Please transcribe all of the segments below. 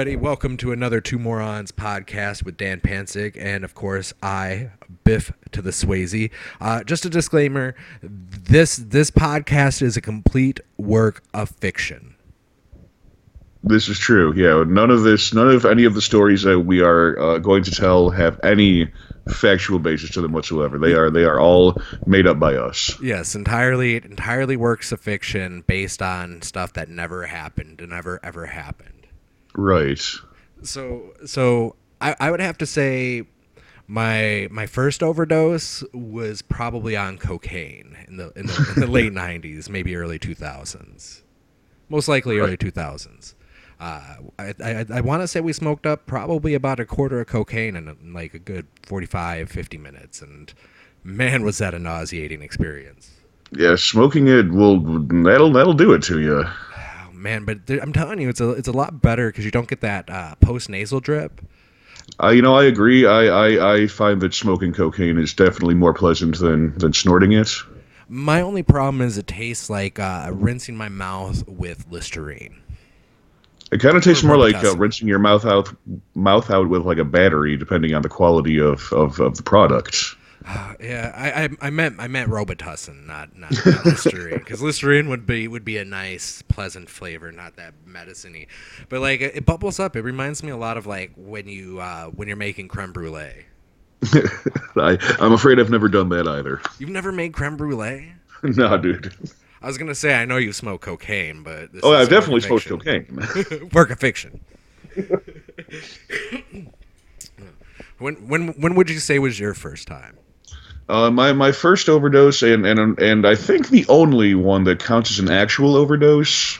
Everybody, welcome to another Two Morons podcast with Dan Pancic and, of course, I, Biff to the Swayze. Uh, just a disclaimer: this this podcast is a complete work of fiction. This is true. Yeah, none of this, none of any of the stories that we are uh, going to tell have any factual basis to them whatsoever. They are they are all made up by us. Yes, entirely entirely works of fiction based on stuff that never happened and never ever happened. Right. So so I, I would have to say my my first overdose was probably on cocaine in the in the, in the late '90s, maybe early 2000s, most likely early 2000s. Uh, I I, I want to say we smoked up probably about a quarter of cocaine in, in like a good 45, 50 minutes, and man, was that a nauseating experience. Yeah, smoking it will that'll that'll do it to you. Man, but there, I'm telling you, it's a it's a lot better because you don't get that uh, post nasal drip. Uh, you know, I agree. I, I I find that smoking cocaine is definitely more pleasant than than snorting it. My only problem is it tastes like uh, rinsing my mouth with Listerine. It kind of tastes more like uh, rinsing your mouth out mouth out with like a battery, depending on the quality of of, of the product. Yeah, I, I I meant I meant Robitussin, not not, not Listerine, because Listerine would be would be a nice, pleasant flavor, not that medicine-y. But like it, it bubbles up. It reminds me a lot of like when you uh, when you're making creme brulee. I I'm afraid I've never done that either. You've never made creme brulee? nah, dude. I was gonna say I know you smoke cocaine, but this Oh, I've definitely smoked cocaine. work of fiction. when when when would you say was your first time? Uh, my my first overdose, and and and I think the only one that counts as an actual overdose,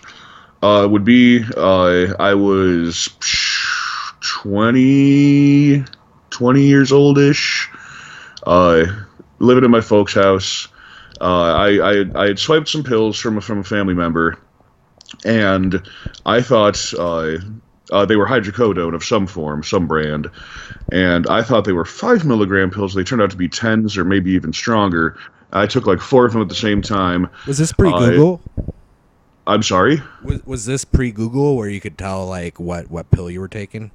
uh, would be uh, I was 20, 20 years oldish, uh, living in my folks' house. Uh, I, I I had swiped some pills from from a family member, and I thought uh, uh, they were hydrocodone of some form, some brand, and I thought they were five milligram pills. They turned out to be tens or maybe even stronger. I took like four of them at the same time. Was this pre Google? I'm sorry. Was, was this pre Google where you could tell like what what pill you were taking?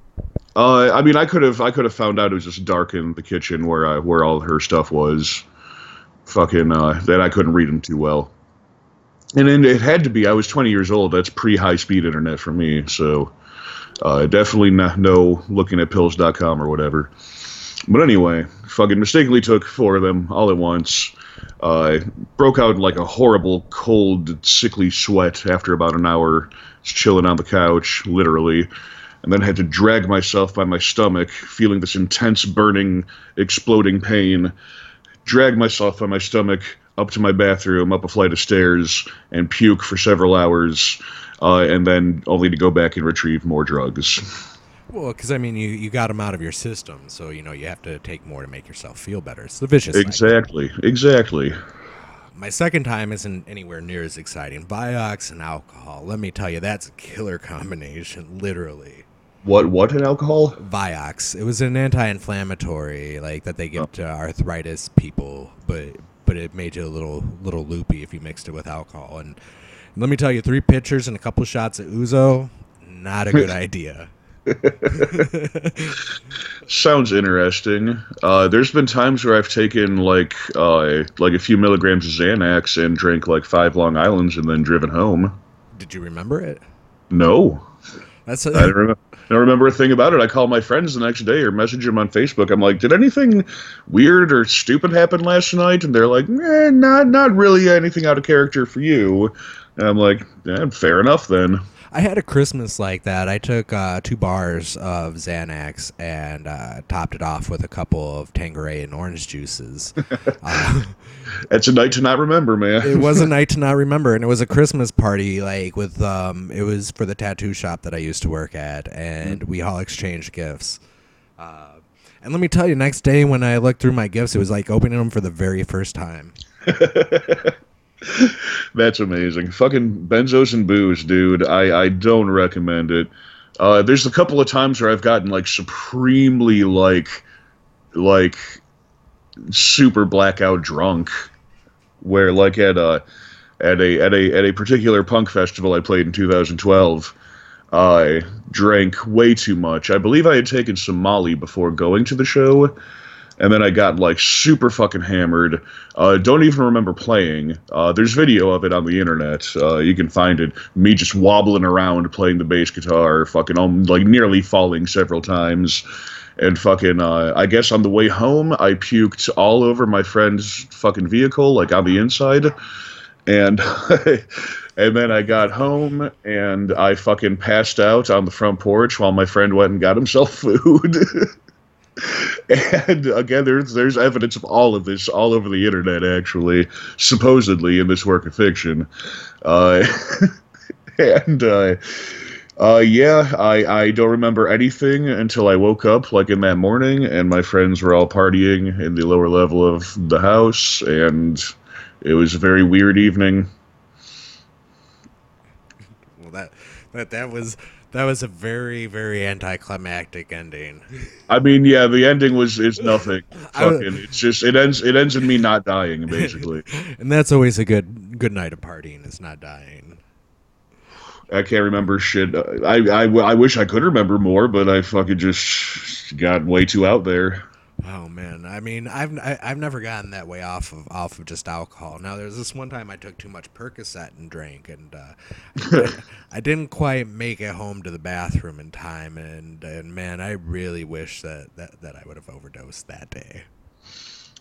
Uh, I mean, I could have I could have found out it was just dark in the kitchen where I, where all her stuff was. Fucking uh, that I couldn't read them too well. And then it had to be. I was 20 years old. That's pre high speed internet for me. So uh, definitely not no looking at pills.com or whatever. But anyway, fucking mistakenly took four of them all at once. Uh, broke out in like a horrible, cold, sickly sweat after about an hour, just chilling on the couch, literally. And then had to drag myself by my stomach, feeling this intense, burning, exploding pain. Drag myself by my stomach up to my bathroom, up a flight of stairs, and puke for several hours, uh, and then only to go back and retrieve more drugs. Well, because I mean, you you got them out of your system, so you know you have to take more to make yourself feel better. It's the vicious cycle. Exactly, exactly. My second time isn't anywhere near as exciting. Vioxx and alcohol. Let me tell you, that's a killer combination, literally. What? What in alcohol? Vioxx. It was an anti-inflammatory, like that they give Oh. to arthritis people, but but it made you a little little loopy if you mixed it with alcohol. And let me tell you, three pitchers and a couple shots of ouzo, not a good idea. Sounds interesting. Uh, there's been times where I've taken like uh, like a few milligrams of Xanax and drank like five Long Islands and then driven home. Did you remember it? No, That's I don't, remember, I don't remember a thing about it. I call my friends the next day or message them on Facebook. I'm like, did anything weird or stupid happen last night? And they're like, eh, not not really anything out of character for you. And I'm like, yeah, fair enough then. I had a Christmas like that. I took uh, two bars of Xanax and uh, topped it off with a couple of Tanqueray and orange juices. uh, It's a night to not remember, man. it was a night to not remember, and it was a Christmas party. Like with, um, it was for the tattoo shop that I used to work at, and we all exchanged gifts. Uh, and let me tell you, next day when I looked through my gifts, it was like opening them for the very first time. That's amazing. Fucking benzos and booze, dude. I, I don't recommend it. Uh, there's a couple of times where I've gotten like supremely like like super blackout drunk, where like at a at a at a at a particular punk festival I played in 2012. I drank way too much. I believe I had taken some Molly before going to the show, and then I got like super fucking hammered. Uh, don't even remember playing. Uh, there's video of it on the internet. Uh, you can find it. Me just wobbling around playing the bass guitar, fucking um, like nearly falling several times. And fucking, uh, I guess on the way home, I puked all over my friend's fucking vehicle, like on the inside. And and then I got home and I fucking passed out on the front porch while my friend went and got himself food. And again, there's there's evidence of all of this all over the internet, actually, supposedly in this work of fiction. Uh, and uh, uh, yeah, I I don't remember anything until I woke up, like in that morning, and my friends were all partying in the lower level of the house, and it was a very weird evening. Well, that that that was that was a very very anticlimactic ending. I mean, yeah, the ending was is nothing. Fucking, it's just it ends it ends in me not dying, basically. and that's always a good good night of partying. Is not dying. I can't remember shit. I, I I wish I could remember more, but I fucking just got way too out there. Oh man, I mean, I've I, I've never gotten that way off of off of just alcohol. Now, there's this one time I took too much Percocet and drank, and uh, I, I didn't quite make it home to the bathroom in time. And and man, I really wish that that, that I would have overdosed that day.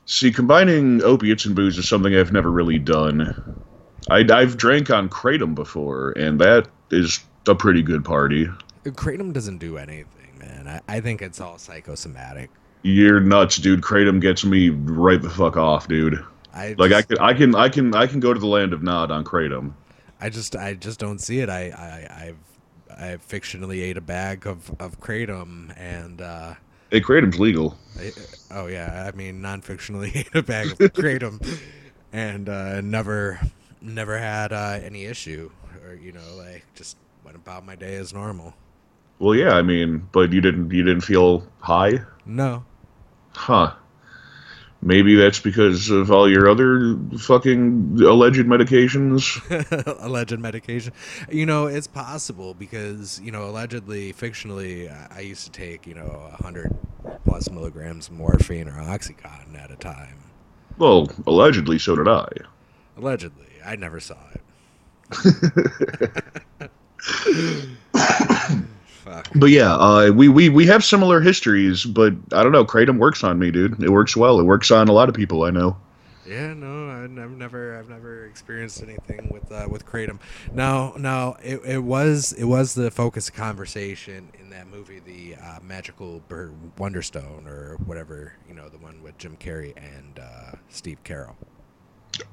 See, combining opiates and booze is something I've never really done. I, I've drank on kratom before, and that is a pretty good party. Kratom doesn't do anything, man. I, I think it's all psychosomatic. You're nuts, dude. Kratom gets me right the fuck off, dude. I Like I can, I can, I can, I can go to the land of Nod on kratom. I just I just don't see it. I I I've I fictionally ate a bag of of kratom and. uh Hey, kratom's legal. I, oh yeah, I mean non-fictionally ate a bag of kratom, and uh, never, never had uh, any issue, or you know, like just went about my day as normal. Well, yeah, I mean, but you didn't, you didn't feel high, No, huh? Maybe that's because of all your other fucking alleged medications. alleged medication. You know, it's possible because you know, allegedly, fictionally, I- I used to take you know hundred plus milligrams of morphine or oxycontin at a time. Well, allegedly, so did I. Allegedly, I never saw it. Fuck. But yeah, uh, we, we we have similar histories, but I don't know. Kratom works on me, dude. It works well. It works on a lot of people I know. Yeah, no, I- I've never, I've never experienced anything with uh, with kratom. Now, now it, it was it was the focus of conversation in that movie, the uh, magical bird Wonderstone or whatever, you know, the one with Jim Carrey and uh, Steve Carell.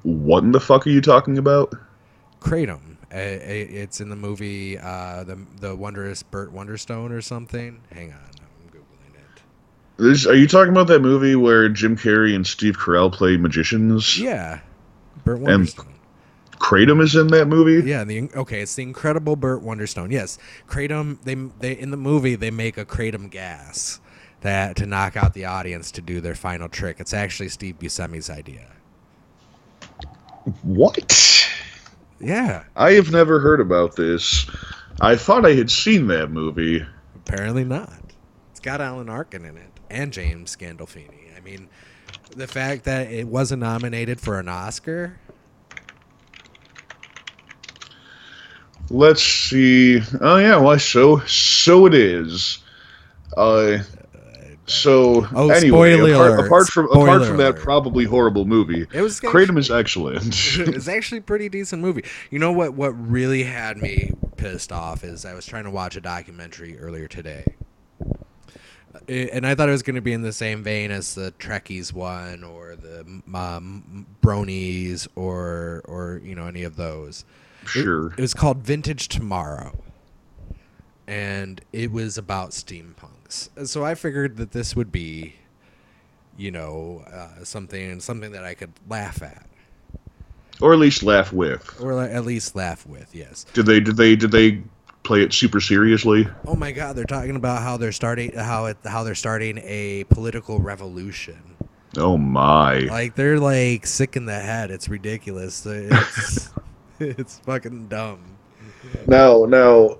What in the fuck are you talking about? Kratom. It's in the movie, uh, the the wondrous Burt Wonderstone or something. Hang on, I'm googling it. This, are you talking about that movie where Jim Carrey and Steve Carell play magicians? Yeah, Burt And- Wonderstone. Kratom is in that movie. Yeah, the okay, it's the incredible Burt Wonderstone. Yes, kratom. They they in the movie they make a kratom gas that to knock out the audience to do their final trick. It's actually Steve Buscemi's idea. What? Yeah, I have never heard about this. I thought I had seen that movie. apparently not. It's got Alan Arkin in it and James Gandolfini. I mean, the fact that it wasn't nominated for an Oscar. Let's see. Oh yeah, well, so so it is. Uh, so Oh, anyway, spoiler apart, apart from apart from that alert. probably horrible movie, It was Kratom is excellent. it's actually a pretty decent movie. You know what? What really had me pissed off is I was trying to watch a documentary earlier today, and I thought it was going to be in the same vein as the Trekkies one or the um, Bronies or or you know any of those. It- sure. It, was called Vintage Tomorrow, and it was about steampunks. So I figured that this would be, you know, uh, something something that I could laugh at or at least laugh with. or li- at least laugh with. Yes. Did they? Did they? Did they play it super seriously? Oh my God, they're talking about how they're starting how it how they're starting a political revolution. Oh my! Like they're like sick in the head. It's ridiculous. It's it's fucking dumb. No, now,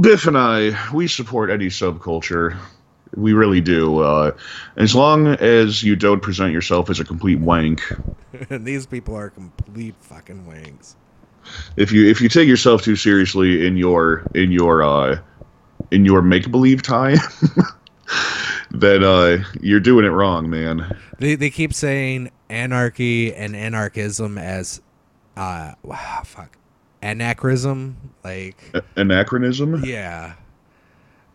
Biff and I, we support any subculture. We really do. Uh, as long as you don't present yourself as a complete wank. and these people are complete fucking wanks. If you if you take yourself too seriously in your in your uh, in your make believe time, then uh, you're doing it wrong, man. They they keep saying anarchy and anarchism as uh wow fuck anachronism like A- anachronism. yeah.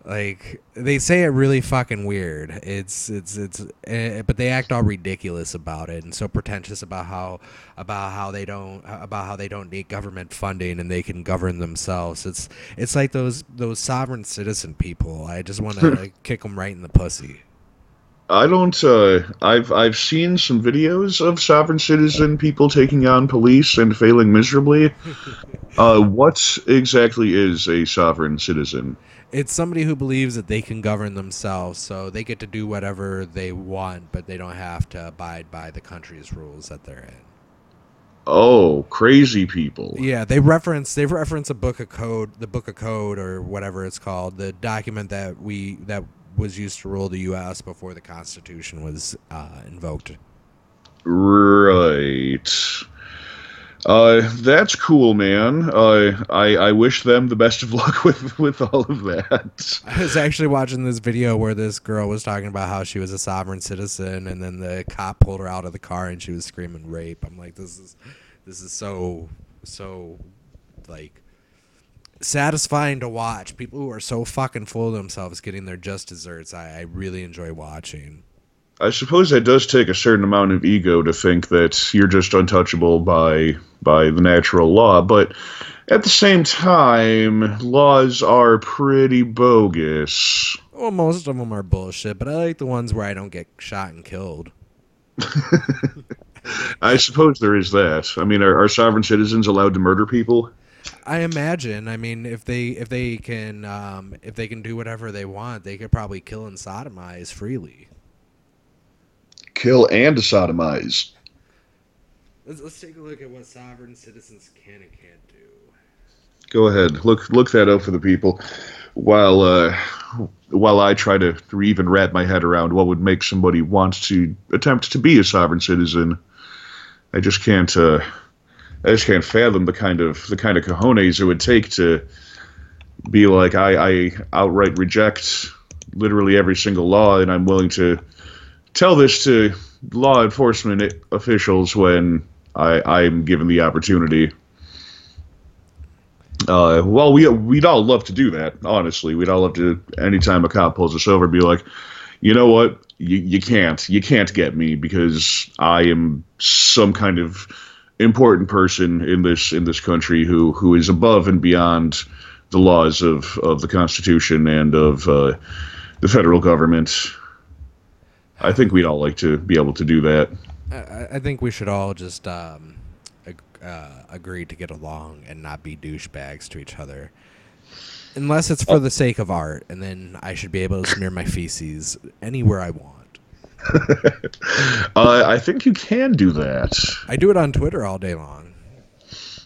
Like they say it really fucking weird. It's it's it's uh, but they act all ridiculous about it and so pretentious about how about how they don't about how they don't need government funding and they can govern themselves. It's it's like those those sovereign citizen people. I just want to like, kick them right in the pussy I don't. Uh, I've I've seen some videos of sovereign citizen people taking on police and failing miserably. Uh, what exactly is a sovereign citizen? It's somebody who believes that they can govern themselves, so they get to do whatever they want, but they don't have to abide by the country's rules that they're in. Oh, crazy people. Yeah, they reference they reference a book of code, the book of code or whatever it's called, the document that we that was used to rule the U.S. before the Constitution was uh, invoked. Right. Uh, that's cool, man. Uh, I I wish them the best of luck with with all of that. I was actually watching this video where this girl was talking about how she was a sovereign citizen, and then the cop pulled her out of the car and she was screaming rape. I'm like, this is this is so so like satisfying to watch. People who are so fucking full of themselves getting their just desserts. I, I really enjoy watching. I suppose that does take a certain amount of ego to think that you're just untouchable by by the natural law, but at the same time, laws are pretty bogus. Well, most of them are bullshit, but I like the ones where I don't get shot and killed. I suppose there is that. I mean, are, are sovereign citizens allowed to murder people? I imagine. I mean, if they if they can um, if they can do whatever they want, they could probably kill and sodomize freely. Kill and sodomize. Let's, let's take a look at what sovereign citizens can and can't do. Go ahead, look look that up for the people. While uh, while I try to even wrap my head around what would make somebody want to attempt to be a sovereign citizen, I just can't. Uh, I just can't fathom the kind of the kind of cojones it would take to be like I, I outright reject literally every single law, and I'm willing to tell this to law enforcement officials when I, I'm given the opportunity. Uh, well, we we'd all love to do that. Honestly, we'd all love to. Anytime a cop pulls us over, be like, you know what, you you can't you can't get me because I am some kind of important person in this in this country who who is above and beyond the laws of of the Constitution and of uh, the federal government. I think we'd all like to be able to do that. I, I think we should all just um, ag- uh, agree to get along and not be douchebags to each other. Unless it's for the sake of art, and then I should be able to smear my feces anywhere I want. Uh, I think you can do that. I do it on Twitter all day long.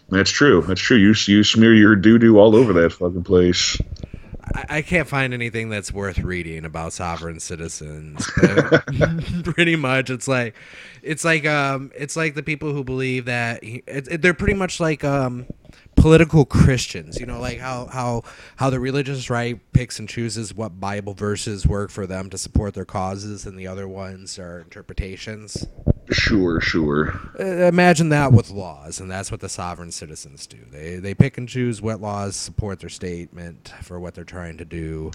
That's true. That's true. You you smear your doo doo all over that fucking place. I, I can't find anything that's worth reading about sovereign citizens. Pretty much, it's like, it's like, um, it's like the people who believe that he, it, it- they're pretty much like um, political Christians. You know, like how how how the religious right picks and chooses what Bible verses work for them to support their causes, and the other ones are interpretations. Sure, sure. Uh, imagine that with laws, and that's what the sovereign citizens do. They they pick and choose what laws support their statement for what they're trying to do,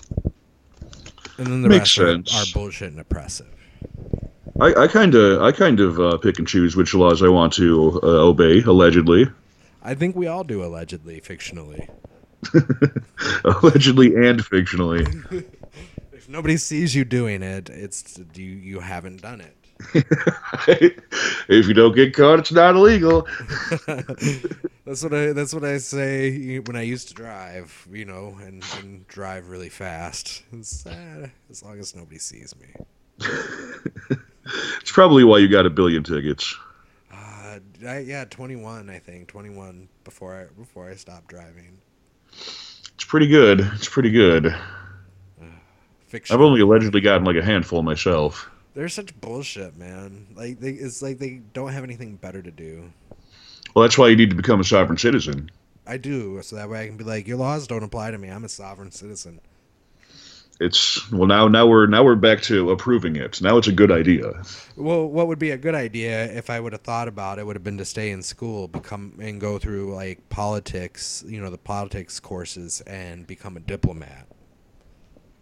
and then the Makes rest are, are bullshit and oppressive. I, I kind of I kind of uh, pick and choose which laws I want to uh, obey. Allegedly, I think we all do allegedly, fictionally. allegedly and fictionally. If nobody sees you doing it, it's you you haven't done it. if you don't get caught, it's not illegal. that's what I that's what I say when I used to drive, you know, and, and drive really fast. It's, uh, as long as nobody sees me. It's probably why you got a billion tickets. I, yeah, 21, I think. 21 before I before I stopped driving. It's pretty good. It's pretty good. I've only allegedly gotten like a handful myself. They're such bullshit, man. Like they, it's like they don't have anything better to do. Well, that's why you need to become a sovereign citizen. I do, so that way I can be like, your laws don't apply to me. I'm a sovereign citizen. It's well now now we're now we're back to approving it. Now it's a good idea. Well, what would be a good idea if I would have thought about it would have been to stay in school, become and go through like politics, you know, the politics courses, and become a diplomat.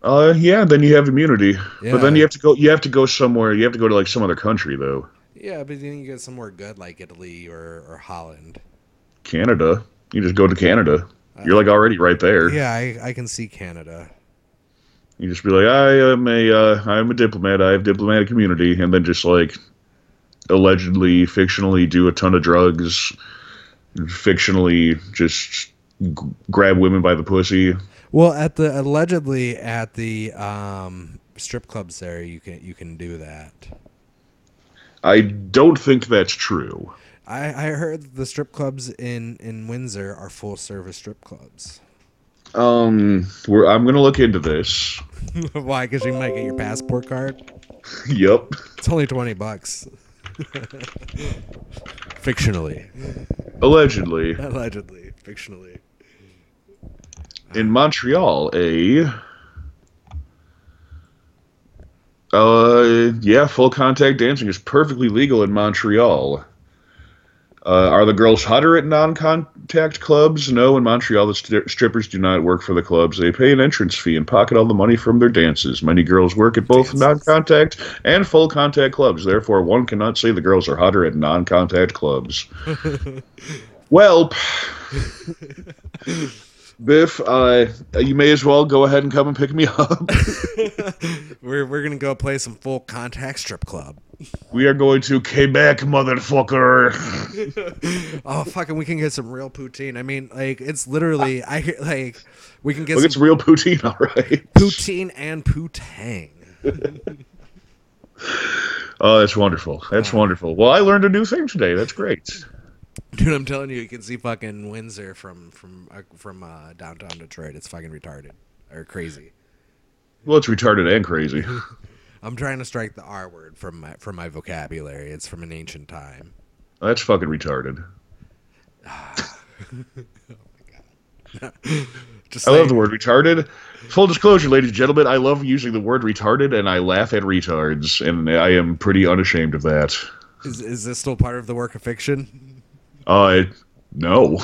Uh, yeah. Then you have immunity, but then you have to go. You have to go somewhere. You have to go to like some other country though. Yeah, but then you get somewhere good like Italy or, or Holland. Canada. You just go to Canada. You're like already right there. Yeah, I, I can see Canada. You just be like, I am a, uh, I'm a diplomat. I have diplomatic immunity, and then just like, allegedly, fictionally do a ton of drugs, fictionally just g- grab women by the pussy. Well, at the allegedly at the um, strip clubs there, you can you can do that. I don't think that's true. I, I heard the strip clubs in, in Windsor are full service strip clubs. Um, we're, I'm gonna look into this. Why? Because you might get your passport card. yep. It's only twenty bucks. Fictionally, Allegedly, allegedly, fictionally. in Montreal, a. Uh, yeah, full contact dancing is perfectly legal in Montreal. Uh, are the girls hotter at non-contact clubs? No, in Montreal, the st- strippers do not work for the clubs. They pay an entrance fee and pocket all the money from their dances. Many girls work at both Dances. non-contact and full contact clubs. Therefore, one cannot say the girls are hotter at non-contact clubs. well, Biff, uh, you may as well go ahead and come and pick me up. We're we're gonna go play some full contact strip club. We are going to Quebec, motherfucker. Oh fucking, we can get some real poutine. I mean, like it's literally I like we can get Look, it's some real poutine, all right. poutine and poutang. Oh, that's wonderful. That's wonderful. Well, I learned a new thing today. That's great. Dude, I'm telling you, you can see fucking Windsor from from uh, from uh, downtown Detroit. It's fucking retarded or crazy. Well, it's retarded and crazy. I'm trying to strike the R word from my from my vocabulary. It's from an ancient time. That's fucking retarded. Just I love the word retarded. Full disclosure, ladies and gentlemen, I love using the word retarded and I laugh at retards, and I am pretty unashamed of that. Is, is this still part of the work of fiction? Uh, no.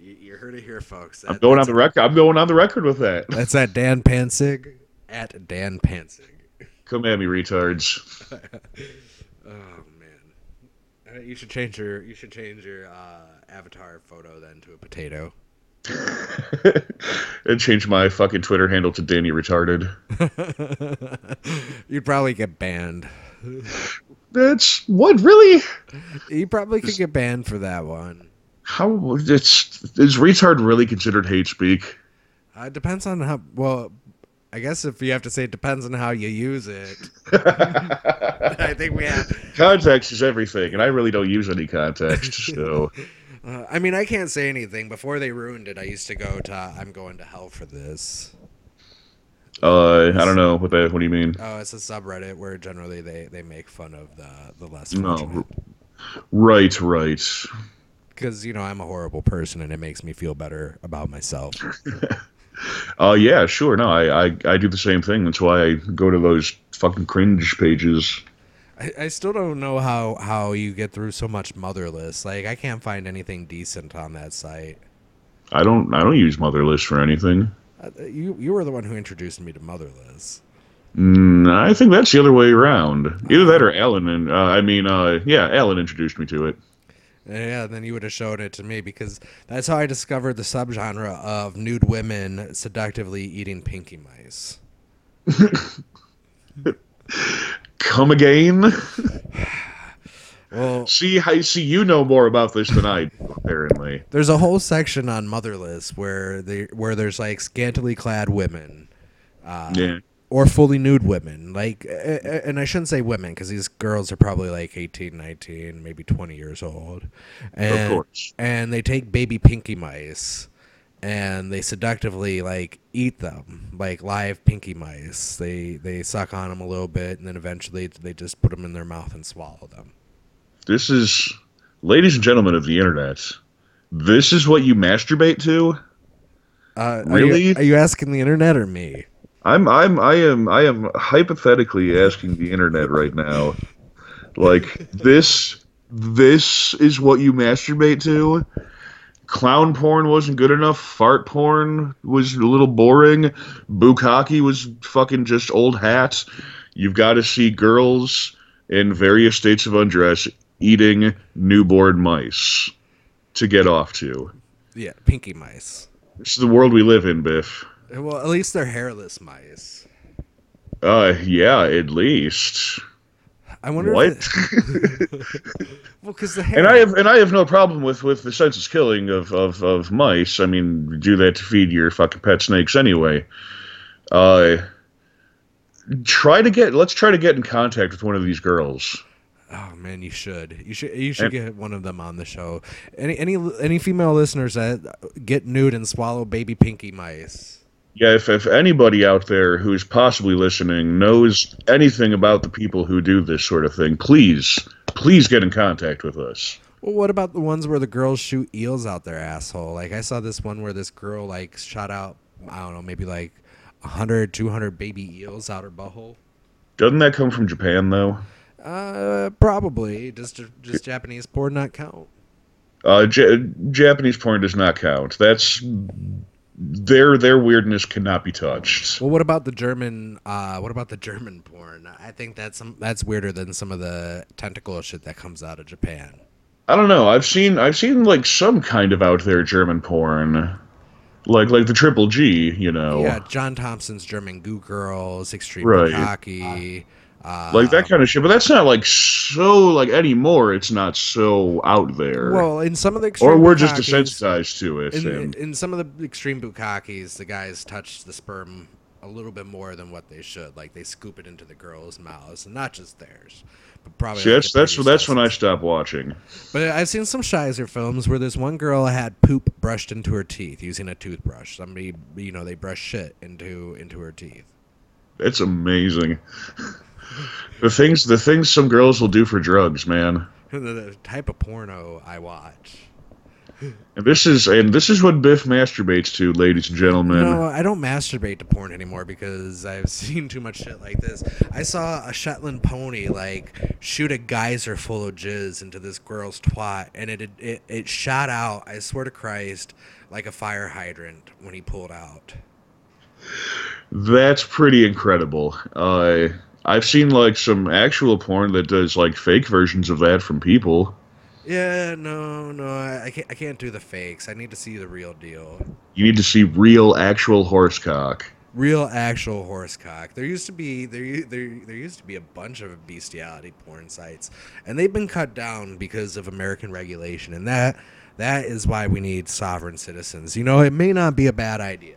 You, you heard it here, folks. I'm going on the record. I'm going on the record with that. That's at Dan Pansig. At Dan Pansig. Come at me, retards. Oh man, Uh, you should change your you should change your uh, avatar photo then to a potato. and change my fucking Twitter handle to Danny Retarded. You'd probably get banned. That's what really? You probably could get banned for that one. How it's is retard really considered hate speak? Uh, it depends on how well. I guess if you have to say it depends on how you use it. I think we have. Context is everything, and I really don't use any context. So Uh, I mean, I can't say anything. Before they ruined it, I used to go to "I'm going to hell for this." uh, I don't know what that. What do you mean? Oh, it's a subreddit where generally they, they make fun of the the less No. Right, right. Because you know I'm a horrible person, and it makes me feel better about myself. Uh, yeah, sure. No, I, I I do the same thing. That's why I go to those fucking cringe pages. I, I still don't know how how you get through so much motherless. Like I can't find anything decent on that site. I don't I don't use Motherless for anything. Uh, you you were the one who introduced me to motherless. Mm, I think that's the other way around. Either that or Alan and uh, I mean, uh, yeah, Alan introduced me to it. Yeah, then you would have shown it to me because that's how I discovered the subgenre of nude women seductively eating pinky mice. Come again? Well, see, I see you know more about this than I do, apparently. there's a whole section on motherless where they where there's like scantily clad women. Uh, Yeah. Or fully nude women like and i shouldn't say women because these girls are probably like 18 19 maybe 20 years old and, course. and they take baby pinky mice and they seductively like eat them like live pinky mice. They they suck on them a little bit, and then eventually they just put them in their mouth and swallow them. This is, ladies and gentlemen of the internet, this is what you masturbate to. Uh, Really? Are you, are you asking the internet or me? I'm I'm I am I am hypothetically asking the internet right now. Like this this is what you masturbate to? Clown porn wasn't good enough. Fart porn was a little boring. Bukkake was fucking just old hats. You've got to see girls in various states of undress eating newborn mice to get off to. Yeah, pinky mice. Is the world we live in, Biff. Well, at least they're hairless mice. Uh, yeah, at least. I wonder. What? It- well, because the hair. and I have and I have no problem with with the senseless killing of of of mice. I mean, do that to feed your fucking pet snakes anyway. Uh, try to get let's try to get in contact with one of these girls. Oh man, you should. You should. You should And- get one of them on the show. Any any any female listeners that get nude and swallow baby pinky mice. Yeah, if if anybody out there who's possibly listening knows anything about the people who do this sort of thing, please please get in contact with us. Well, what about the ones where the girls shoot eels out their asshole? Like I saw this one where this girl like shot out. I don't know, maybe like 100, 200 baby eels out her butthole. Doesn't that come from Japan though? Uh, probably. Does just Japanese porn not count? Uh, J- Japanese porn does not count. That's their their weirdness cannot be touched. Well, what about the German? Uh, what about the German porn? I think that's some that's weirder than some of the tentacle shit that comes out of Japan. I don't know. I've seen I've seen like some kind of out there German porn, like like the Triple G. You know, Yeah, John Thompson's German Goo Girls, Extreme Right. Uh, like that um, kind of shit. But that's not like so like anymore. It's not so out there. Well, in some of the extreme or we're just desensitized to it. In, in some of the extreme bukkakes, the guys touch the sperm a little bit more than what they should. Like they scoop it into the girls' mouths, and not just theirs, but probably. see, like that's that's that's when I stopped watching. But I've seen some Shizer films where this one girl had poop brushed into her teeth using a toothbrush. Somebody, you know, they brush shit into into her teeth. It's amazing. the things the things some girls will do for drugs, man. the, the type of porno I watch. And this is and this is what Biff masturbates to, ladies and gentlemen. No, I don't masturbate to porn anymore because I've seen too much shit like this. I saw a Shetland pony like shoot a geyser full of jizz into this girl's twat, and it it it shot out. I swear to Christ, like a fire hydrant when he pulled out. That's pretty incredible. Uh, I've seen like some actual porn that does like fake versions of that from people. Yeah, no, no, I, can't. I can't do the fakes. I need to see the real deal. You need to see real, actual horse cock. Real actual horse cock. There used to be there there there used to be a bunch of bestiality porn sites, and they've been cut down because of American regulation, and that that is why we need sovereign citizens. You know, it may not be a bad idea.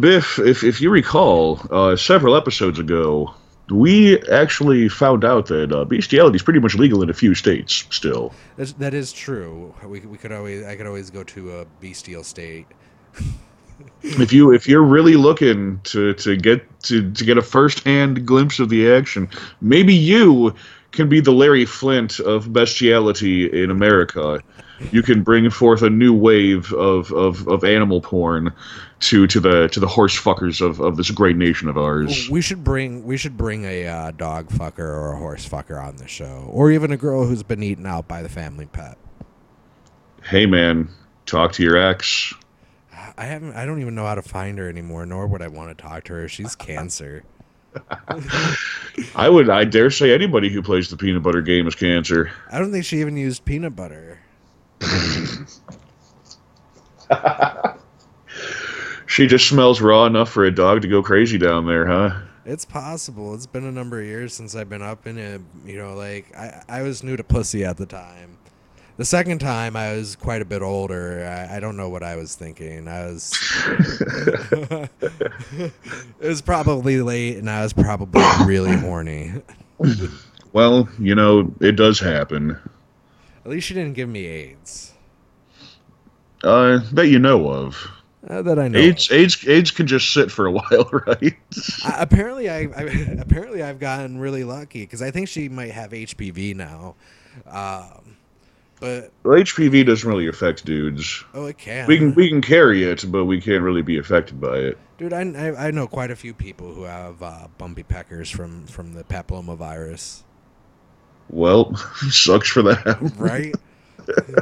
Biff, if if you recall, uh, several episodes ago, we actually found out that uh, bestiality is pretty much legal in a few states still. That's, that is true. We, we could always I could always go to a bestial state. if you if you're really looking to to get to to get a first hand glimpse of the action, maybe you can be the Larry Flynt of bestiality in America. You can bring forth a new wave of, of, of animal porn to to the to the horse fuckers of, of this great nation of ours. We should bring we should bring a uh, dog fucker or a horse fucker on the show, or even a girl who's been eaten out by the family pet. Hey man, talk to your ex. I haven't. I don't even know how to find her anymore, nor would I want to talk to her. She's cancer. I would I dare say anybody who plays the peanut butter game is cancer. I don't think she even used peanut butter. She just smells raw enough for a dog to go crazy down there, huh? It's possible. It's been a number of years since I've been up in it. You know, like I, I was new to pussy at the time. The second time, I was quite a bit older. I, I don't know what I was thinking. I was. it was probably late, and I was probably really horny. Well, you know, it does happen. At least she didn't give me AIDS. Uh, that you know of. Uh, that I know. AIDS, of. AIDS, AIDS can just sit for a while, right? I, apparently, I, I apparently I've gotten really lucky because I think she might have HPV now. Um, but Well, HPV doesn't really affect dudes. oh, it can. We can we can carry it, but we can't really be affected by it. Dude, I, I, I know quite a few people who have uh, bumpy peckers from from the papillomavirus. Well, sucks for them. Right?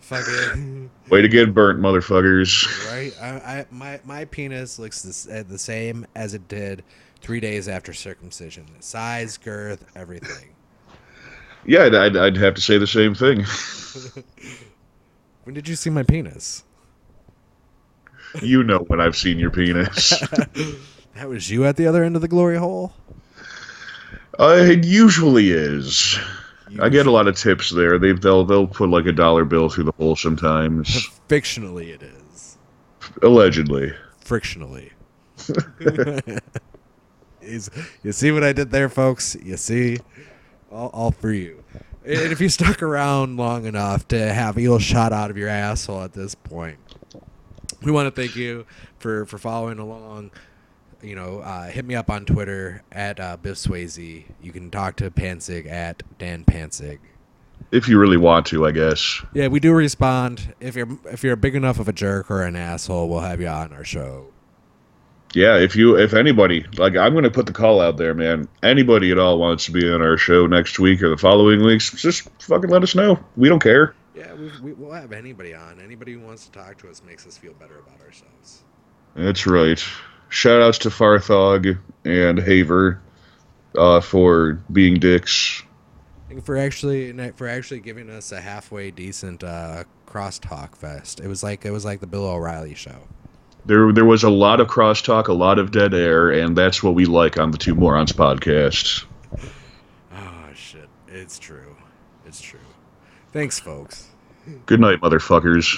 Fucking Way to get burnt, motherfuckers. right. I, I my my penis looks this, uh, the same as it did three days after circumcision. Size, girth, everything. Yeah, I'd, I'd, I'd have to say the same thing. When did you see my penis? you know when I've seen your penis. That was you at the other end of the glory hole. Uh, it usually is. I get a lot of tips there. They they'll they'll put like a dollar bill through the hole sometimes. Fictionally, it is. Allegedly. Frictionally. Is you see what I did there, folks? You see, all, all for you. And if you stuck around long enough to have a eel shot out of your asshole at this point, we want to thank you for for following along. You know, uh, hit me up on Twitter at uh, Biff Swayze. You can talk to Pansig at Dan Pansig. If you really want to, I guess. Yeah, we do respond. If you're if you're big enough of a jerk or an asshole, we'll have you on our show. Yeah, if you if anybody like I'm gonna put the call out there, man. Anybody at all wants to be on our show next week or the following weeks, just fucking let us know. We don't care. Yeah, we, we, we'll have anybody on. Anybody who wants to talk to us makes us feel better about ourselves. That's right. Shout outs to Farthog and Haver uh, for being dicks. For actually for actually giving us a halfway decent uh, crosstalk fest. It was like it was like the Bill O'Reilly show. There there was a lot of crosstalk, a lot of dead air, and that's what we like on the Two Morons podcast. Oh shit, it's true. It's true. Thanks, folks. Good night, motherfuckers.